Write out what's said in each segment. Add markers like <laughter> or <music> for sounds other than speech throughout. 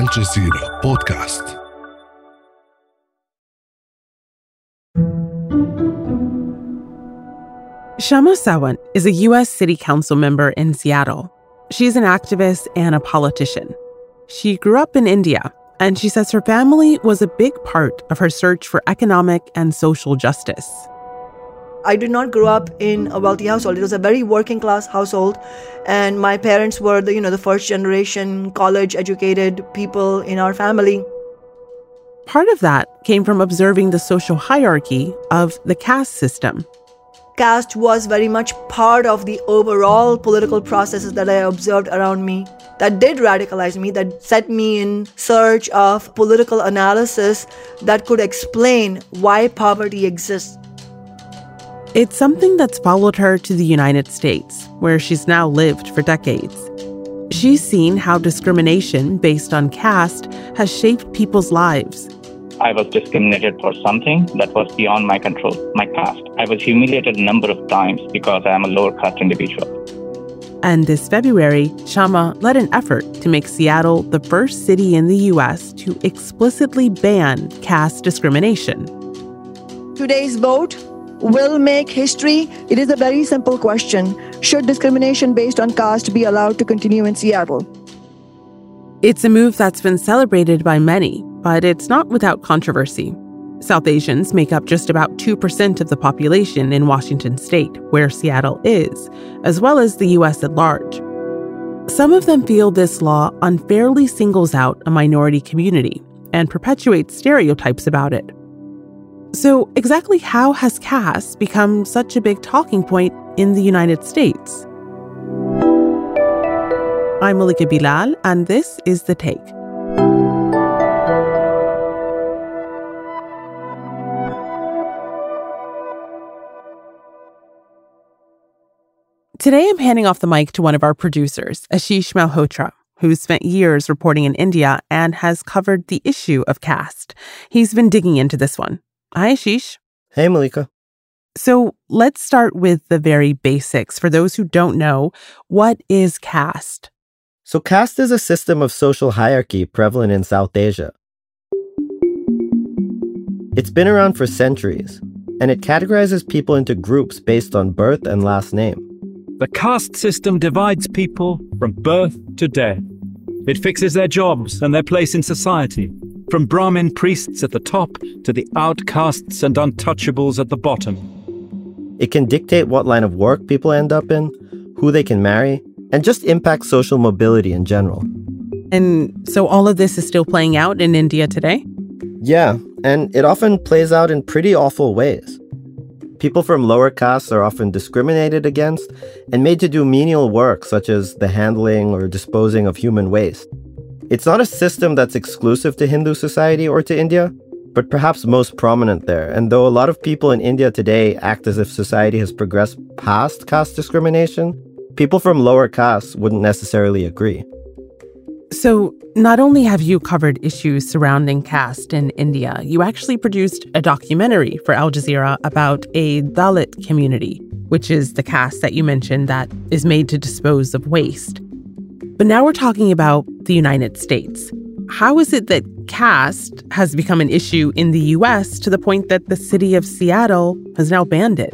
الجزيرة بودكاست Kshama Sawant is a U.S. City Council member in Seattle. She's an activist and a politician. She grew up in India, and she says her family was a big part of her search for economic and social justice. I did not grow up in a wealthy household. It was a very working class household, and my parents were the you know the first generation college educated people in our family. Part of that came from observing the social hierarchy of the caste system. Caste was very much part of the overall political processes that I observed around me that did radicalize me, that set me in search of political analysis that could explain why poverty exists. It's something that's followed her to the United States, where she's now lived for decades. She's seen how discrimination based on caste has shaped people's lives. I was discriminated for something that was beyond my control, my caste. I was humiliated a number of times because I am a lower caste individual. And this February, Kshama led an effort to make Seattle the first city in the U.S. to explicitly ban caste discrimination. Today's vote will make history? It is a very simple question. Should discrimination based on caste be allowed to continue in Seattle? It's a move that's been celebrated by many, but it's not without controversy. South Asians make up just about 2% of the population in Washington state, where Seattle is, as well as the U.S. at large. Some of them feel this law unfairly singles out a minority community and perpetuates stereotypes about it. So, exactly how has caste become such a big talking point in the United States? I'm Malika Bilal, and this is The Take. Today, I'm handing off the mic to one of our producers, Ashish Malhotra, who's spent years reporting in India and has covered the issue of caste. He's been digging into this one. Hi, Ashish. Hey, Malika. So let's start with the very basics. For those who don't know, what is caste? So, caste is a system of social hierarchy prevalent in South Asia. It's been around for centuries, and it categorizes people into groups based on birth and last name. The caste system divides people from birth to death. It fixes their jobs and their place in society, from Brahmin priests at the top to the outcasts and untouchables at the bottom. It can dictate what line of work people end up in, who they can marry, and just impact social mobility in general. And so all of this is still playing out in India today? Yeah, and it often plays out in pretty awful ways. People from lower castes are often discriminated against and made to do menial work such as the handling or disposing of human waste. It's not a system that's exclusive to Hindu society or to India, but perhaps most prominent there. And though a lot of people in India today act as if society has progressed past caste discrimination, people from lower castes wouldn't necessarily agree. So, not only have you covered issues surrounding caste in India, you actually produced a documentary for Al Jazeera about a Dalit community, which is the caste that you mentioned that is made to dispose of waste. But now we're talking about the United States. How is it that caste has become an issue in the US to the point that the city of Seattle has now banned it?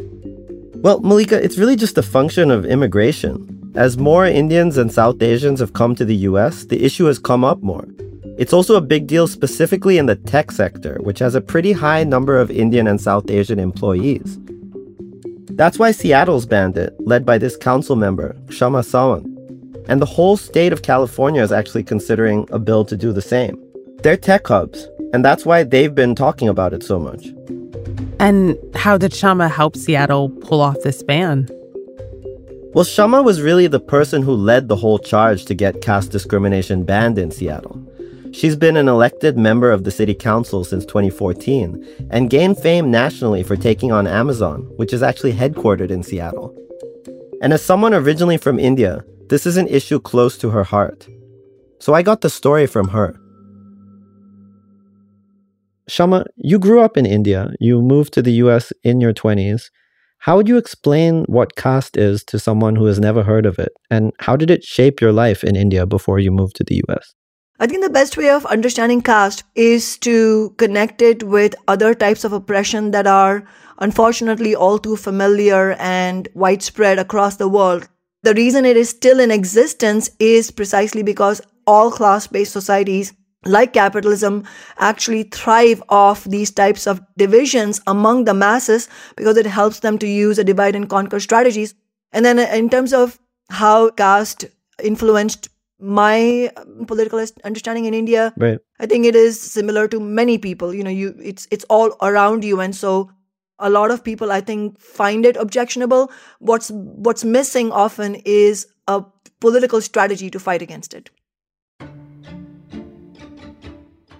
Well, Malika, it's really just a function of immigration. As more Indians and South Asians have come to the US, the issue has come up more. It's also a big deal specifically in the tech sector, which has a pretty high number of Indian and South Asian employees. That's why Seattle's banned it, led by this council member, Kshama Sawant. And the whole state of California is actually considering a bill to do the same. They're tech hubs, and that's why they've been talking about it so much. And how did Kshama help Seattle pull off this ban? Well, Kshama was really the person who led the whole charge to get caste discrimination banned in Seattle. She's been an elected member of the city council since 2014 and gained fame nationally for taking on Amazon, which is actually headquartered in Seattle. And as someone originally from India, this is an issue close to her heart. So I got the story from her. Kshama, you grew up in India. You moved to the US in your 20s. How would you explain what caste is to someone who has never heard of it? And how did it shape your life in India before you moved to the US? I think the best way of understanding caste is to connect it with other types of oppression that are unfortunately all too familiar and widespread across the world. The reason it is still in existence is precisely because all class based societies like capitalism actually thrive off these types of divisions among the masses because it helps them to use a divide and conquer strategies. And then uh, in terms of how caste influenced my um, political understanding in India, right. I think it is similar to many people. You know, you it's it's all around you, and so a lot of people I think find it objectionable. What's what's missing often is a political strategy to fight against it.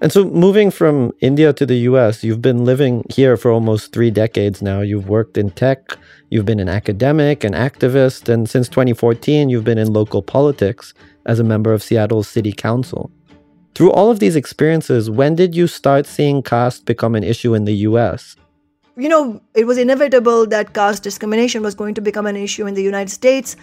And so, moving from India to the US, you've been living here for almost three decades now. You've worked in tech, you've been an academic, an activist, and since 2014, you've been in local politics as a member of Seattle's City Council. Through all of these experiences, when did you start seeing caste become an issue in the US? You know, it was inevitable that caste discrimination was going to become an issue in the United States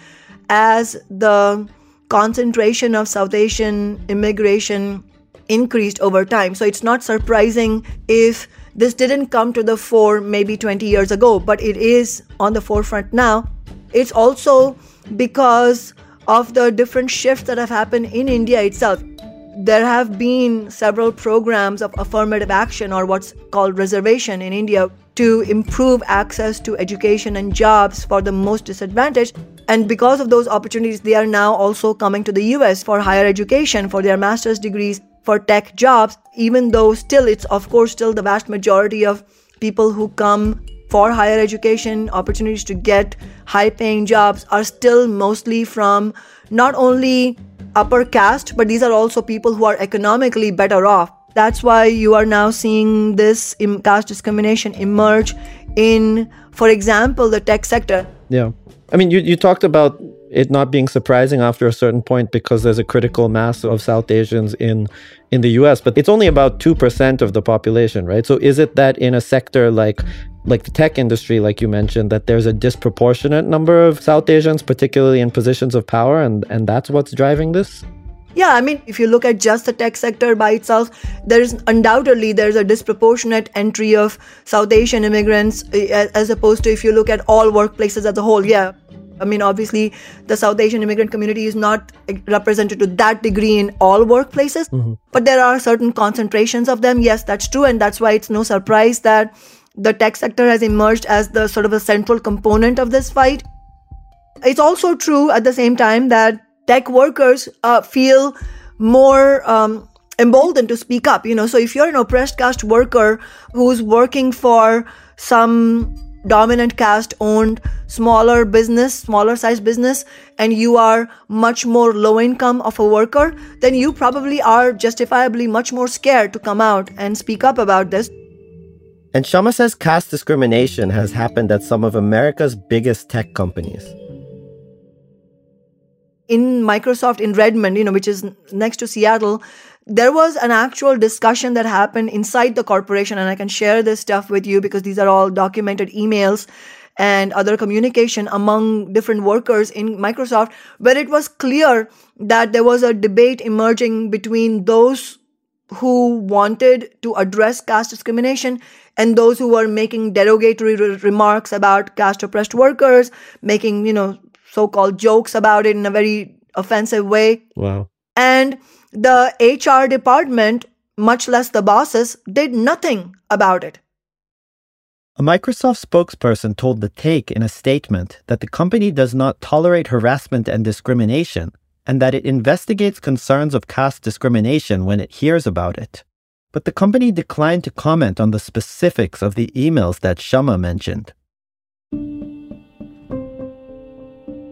as the concentration of South Asian immigration increased over time. So it's not surprising if this didn't come to the fore maybe 20 years ago, but it is on the forefront now. It's also because of the different shifts that have happened in India itself. There have been several programs of affirmative action or what's called reservation in India to improve access to education and jobs for the most disadvantaged. And because of those opportunities, they are now also coming to the US for higher education, for their master's degrees, for tech jobs, even though still it's, of course, still the vast majority of people who come for higher education, opportunities to get high paying jobs are still mostly from not only upper caste, but these are also people who are economically better off. That's why you are now seeing this caste discrimination emerge in, for example, the tech sector. Yeah. I mean, you, you talked about it not being surprising after a certain point because there's a critical mass of South Asians in in the US, but it's only about 2% of the population, right? So is it that in a sector like like the tech industry like you mentioned that there's a disproportionate number of South Asians particularly in positions of power and and that's what's driving this? Yeah, I mean, if you look at just the tech sector by itself, there is undoubtedly there's a disproportionate entry of South Asian immigrants eh, as opposed to if you look at all workplaces as a whole. Yeah, I mean, obviously, the South Asian immigrant community is not represented to that degree in all workplaces, mm-hmm. but there are certain concentrations of them. Yes, that's true. And that's why it's no surprise that the tech sector has emerged as the sort of a central component of this fight. It's also true at the same time that tech workers uh, feel more um, emboldened to speak up. You know, so if you're an oppressed caste worker who's working for some dominant caste owned smaller business, smaller size business, and you are much more low income of a worker, then you probably are justifiably much more scared to come out and speak up about this. And Kshama says caste discrimination has happened at some of America's biggest tech companies. In Microsoft in Redmond, you know, which is next to Seattle, there was an actual discussion that happened inside the corporation and i can share this stuff with you because these are all documented emails and other communication among different workers in microsoft where it was clear that there was a debate emerging between those who wanted to address caste discrimination and those who were making derogatory re- remarks about caste oppressed workers making you know so-called jokes about it in a very offensive way wow and the HR department, much less the bosses, did nothing about it. A Microsoft spokesperson told The Take in a statement that the company does not tolerate harassment and discrimination and that it investigates concerns of caste discrimination when it hears about it. But the company declined to comment on the specifics of the emails that Kshama mentioned.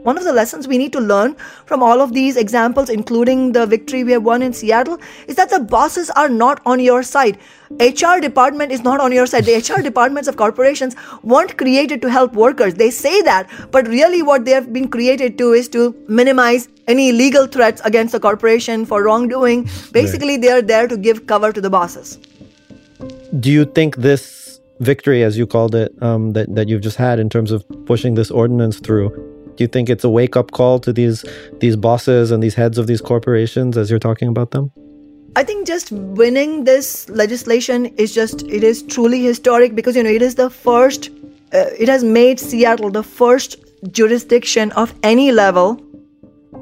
One of the lessons we need to learn from all of these examples, including the victory we have won in Seattle, is that the bosses are not on your side. HR department is not on your side. The HR <laughs> departments of corporations weren't created to help workers. They say that, but really what they have been created to is to minimize any legal threats against the corporation for wrongdoing. Basically, right. they are there to give cover to the bosses. Do you think this victory, as you called it, um, that, that you've just had in terms of pushing this ordinance through, do you think it's a wake up call to these these bosses and these heads of these corporations as you're talking about them? I think just winning this legislation is just, it is truly historic because, you know, it is the first, uh, it has made Seattle the first jurisdiction of any level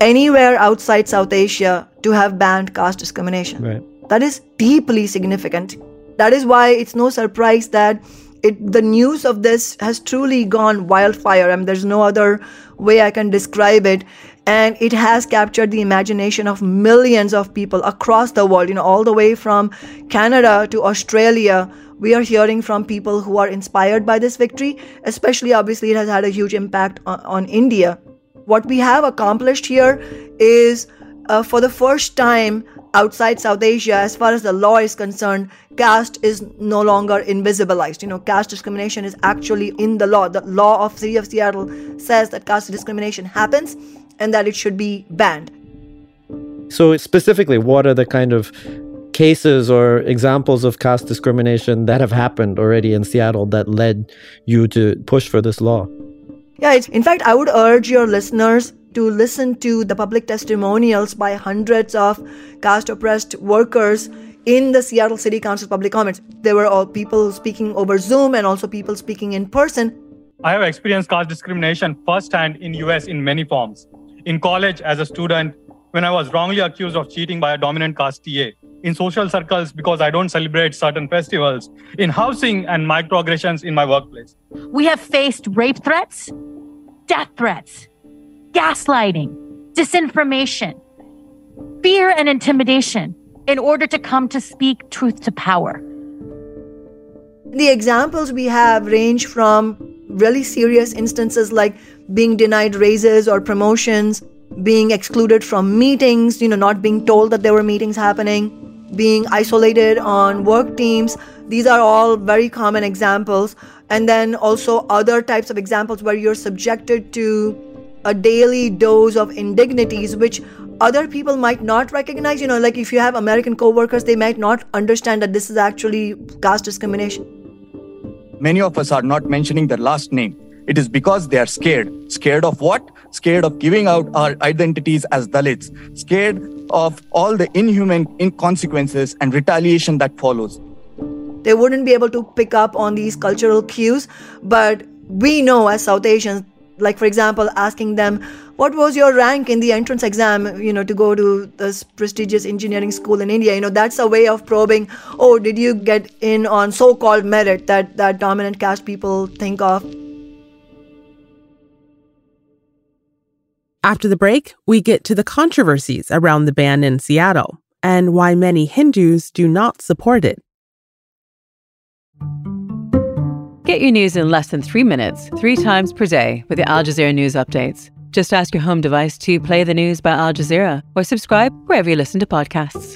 anywhere outside South Asia to have banned caste discrimination. Right. That is deeply significant. That is why it's no surprise that it, the news of this has truly gone wildfire. I mean, there's no other way I can describe it. And it has captured the imagination of millions of people across the world, you know, all the way from Canada to Australia. We are hearing from people who are inspired by this victory, especially obviously, it has had a huge impact on, on India. What we have accomplished here is uh, for the first time outside South Asia, as far as the law is concerned, caste is no longer invisibilized. You know, caste discrimination is actually in the law. The law of City of Seattle says that caste discrimination happens and that it should be banned. So, specifically, what are the kind of cases or examples of caste discrimination that have happened already in Seattle that led you to push for this law? Yeah, in fact, I would urge your listeners to listen to the public testimonials by hundreds of caste oppressed workers in the Seattle City Council public comments. There were all people speaking over Zoom and also people speaking in person. I have experienced caste discrimination firsthand in US in many forms. In college as a student, when I was wrongly accused of cheating by a dominant caste TA. In social circles because I don't celebrate certain festivals. In housing and microaggressions in my workplace. We have faced rape threats, death threats, gaslighting, disinformation, fear, and intimidation in order to come to speak truth to power. The examples we have range from really serious instances like being denied raises or promotions, being excluded from meetings, you know, not being told that there were meetings happening, being isolated on work teams. These are all very common examples. And then also other types of examples where you're subjected to a daily dose of indignities which other people might not recognize you know like if you have american co-workers they might not understand that this is actually caste discrimination. Many of us are not mentioning their last name. It is because they are scared. Scared of what? Scared of giving out our identities as dalits. Scared of all the inhuman consequences and retaliation that follows. They wouldn't be able to pick up on these cultural cues but we know as south asians like for example asking them what was your rank in the entrance exam you know to go to this prestigious engineering school in india? You know that's a way of probing oh did you get in on so called merit that that dominant caste people think of? After the break we get to the controversies around the ban in seattle and why many hindus do not support it Get your news in less than three minutes, three times per day with the Al Jazeera News Updates. Just ask your home device to play the news by Al Jazeera or subscribe wherever you listen to podcasts.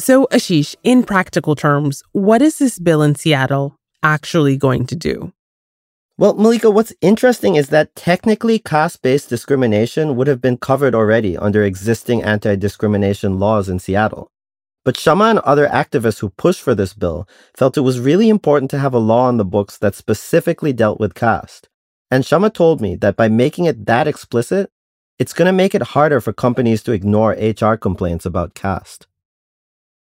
So, Ashish, in practical terms, what is this bill in Seattle actually going to do? Well, Malika, what's interesting is that technically caste based discrimination would have been covered already under existing anti discrimination laws in Seattle. But Kshama and other activists who pushed for this bill felt it was really important to have a law on the books that specifically dealt with caste. And Kshama told me that by making it that explicit, it's going to make it harder for companies to ignore HR complaints about caste.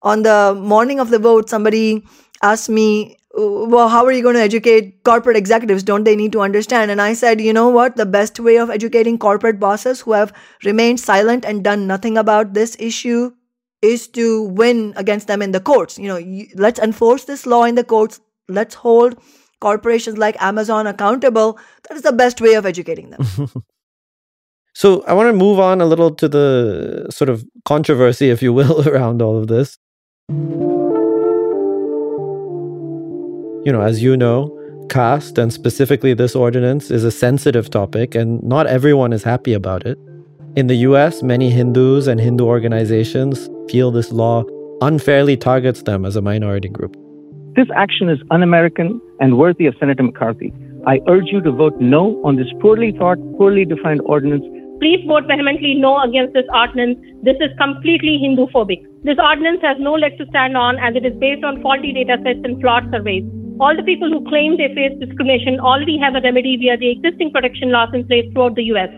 On the morning of the vote, somebody asked me well, how are you going to educate corporate executives? Don't they need to understand? And I said, you know what? The best way of educating corporate bosses who have remained silent and done nothing about this issue is to win against them in the courts. You know, let's enforce this law in the courts. Let's hold corporations like Amazon accountable. That is the best way of educating them. <laughs> so I want to move on a little to the sort of controversy, if you will, <laughs> around all of this. You know, as you know, caste and specifically this ordinance is a sensitive topic, and not everyone is happy about it. In the US, many Hindus and Hindu organizations feel this law unfairly targets them as a minority group. This action is un American and worthy of Senator McCarthy. I urge you to vote no on this poorly thought, poorly defined ordinance. Please vote vehemently no against this ordinance. This is completely Hindu phobic. This ordinance has no leg to stand on as it is based on faulty data sets and flawed surveys. All the people who claim they face discrimination already have a remedy via the existing protection laws in place throughout the US.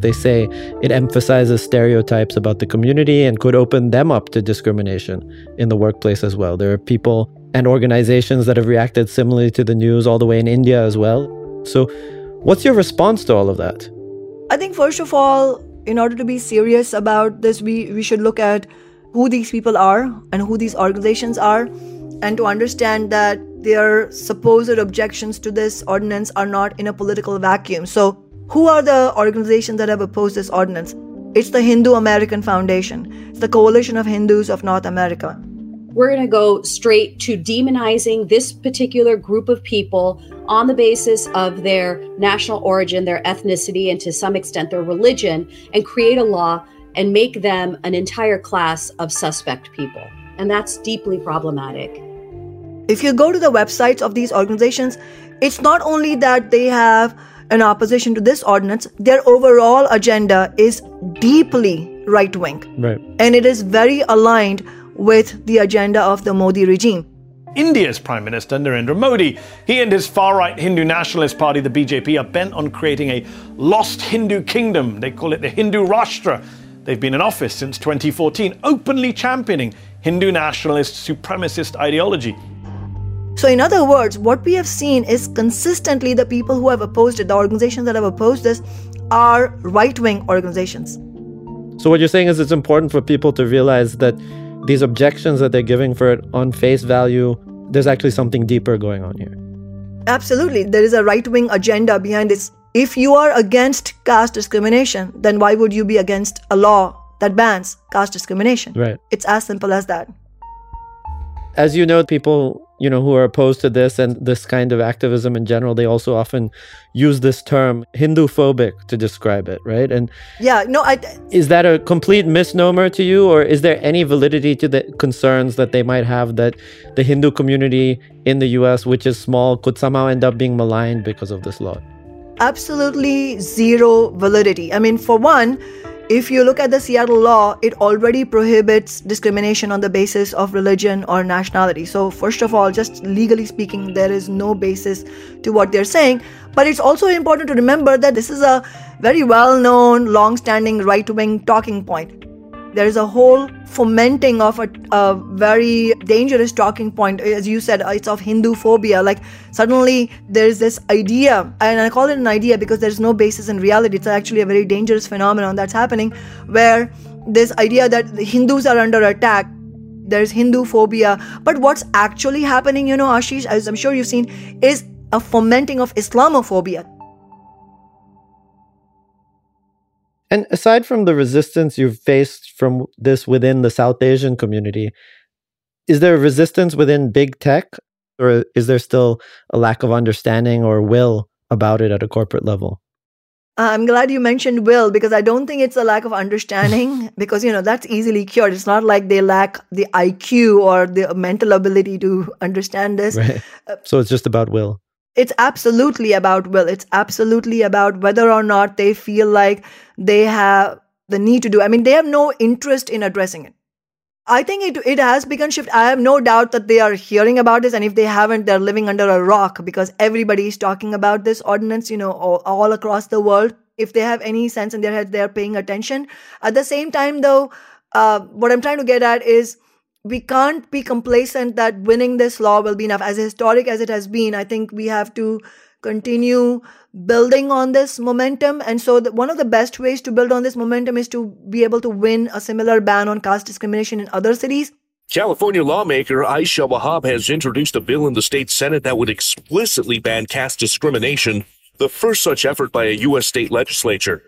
They say it emphasizes stereotypes about the community and could open them up to discrimination in the workplace as well. There are people and organizations that have reacted similarly to the news all the way in India as well. So, what's your response to all of that? I think, first of all, in order to be serious about this, we, we should look at who these people are and who these organizations are, and to understand that their supposed objections to this ordinance are not in a political vacuum. So, who are the organizations that have opposed this ordinance? It's the Hindu American Foundation, it's the Coalition of Hindus of North America. We're going to go straight to demonizing this particular group of people on the basis of their national origin, their ethnicity, and to some extent their religion, and create a law and make them an entire class of suspect people. And that's deeply problematic. If you go to the websites of these organizations, it's not only that they have an opposition to this ordinance, their overall agenda is deeply right wing. Right. And it is very aligned with the agenda of the Modi regime. India's Prime Minister Narendra Modi. He and his far right Hindu nationalist party, the BJP, are bent on creating a lost Hindu kingdom. They call it the Hindu Rashtra. They've been in office since 2014, openly championing Hindu nationalist supremacist ideology. So, in other words, what we have seen is consistently the people who have opposed it, the organizations that have opposed this, are right wing organizations. So, what you're saying is it's important for people to realize that these objections that they're giving for it on face value, there's actually something deeper going on here. Absolutely. There is a right wing agenda behind this. If you are against caste discrimination, then why would you be against a law that bans caste discrimination? Right. It's as simple as that. As you know, people you know who are opposed to this and this kind of activism in general, they also often use this term Hindu phobic to describe it, right? And yeah, no, I. Is that a complete misnomer to you, or is there any validity to the concerns that they might have that the Hindu community in the U.S., which is small, could somehow end up being maligned because of this law? Absolutely zero validity. I mean, for one if you look at the Seattle law, it already prohibits discrimination on the basis of religion or nationality. So, first of all, just legally speaking, there is no basis to what they're saying. But it's also important to remember that this is a very well known, long standing right wing talking point there is a whole fomenting of a, a, very dangerous talking point. As you said uh, it's of hindu phobia. Like suddenly there's this idea and i call it an idea because there's no basis in reality. It's actually a very dangerous phenomenon that's happening where this idea that hindus are under attack there's hindu phobia. But what's actually happening you know ashish as i'm sure you've seen is a fomenting of islamophobia And aside from the resistance you've faced from this within the South Asian community, is there resistance within big tech, or is there still a lack of understanding or will about it at a corporate level? I'm glad you mentioned will because I don't think it's a lack of understanding <laughs> because you know that's easily cured. It's not like they lack the IQ or the mental ability to understand this. Right. Uh, so it's just about will. It's absolutely about will. It's absolutely about whether or not they feel like they have the need to do. I mean, they have no interest in addressing it. I think it it has begun shift. I have no doubt that they are hearing about this, and if they haven't, they're living under a rock because everybody is talking about this ordinance. You know, all, all across the world. If they have any sense in their head, they're paying attention. At the same time, though, uh, what I'm trying to get at is we can't be complacent that winning this law will be enough. As historic as it has been, I think we have to continue building on this momentum. And so, the, one of the best ways to build on this momentum is to be able to win a similar ban on caste discrimination in other cities. California lawmaker Aisha Wahab has introduced a bill in the state Senate that would explicitly ban caste discrimination, the first such effort by a U.S. state legislature.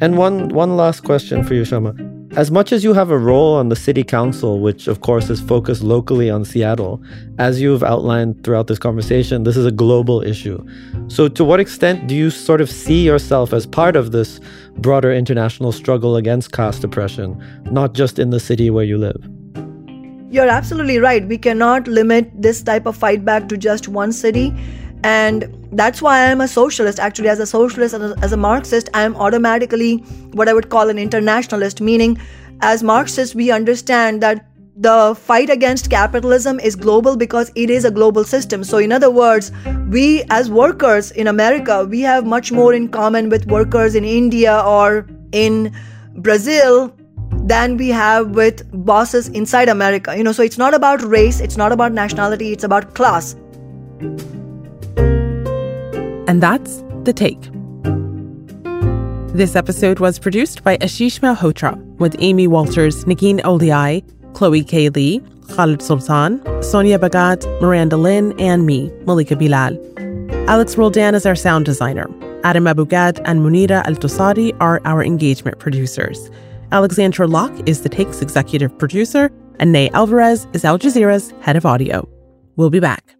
And one one last question for you, Kshama. As much as you have a role on the city council, which of course is focused locally on Seattle, as you've outlined throughout this conversation, this is a global issue. So, to what extent do you sort of see yourself as part of this broader international struggle against caste oppression, not just in the city where you live? You're absolutely right. We cannot limit this type of fight back to just one city. And that's why I'm a socialist. Actually, as a socialist and as a Marxist, I'm automatically what I would call an internationalist, meaning, as Marxists, we understand that the fight against capitalism is global because it is a global system. So, in other words, we as workers in America, we have much more in common with workers in India or in Brazil than we have with bosses inside America. You know, so it's not about race, it's not about nationality, it's about class. And that's the take. This episode was produced by Ashish Malhotra with Amy Walters, Negin Owliaei, Chloe K. Lee, Khalid Sultan, Sonia Bagat, Miranda Lin, and me, Malika Bilal. Alex Roldan is our sound designer. Adam Abou-Gad and Munera Al Dosari are our engagement producers. Alexandra Locke is the Take's executive producer, and Ney Alvarez is Al Jazeera's head of audio. We'll be back.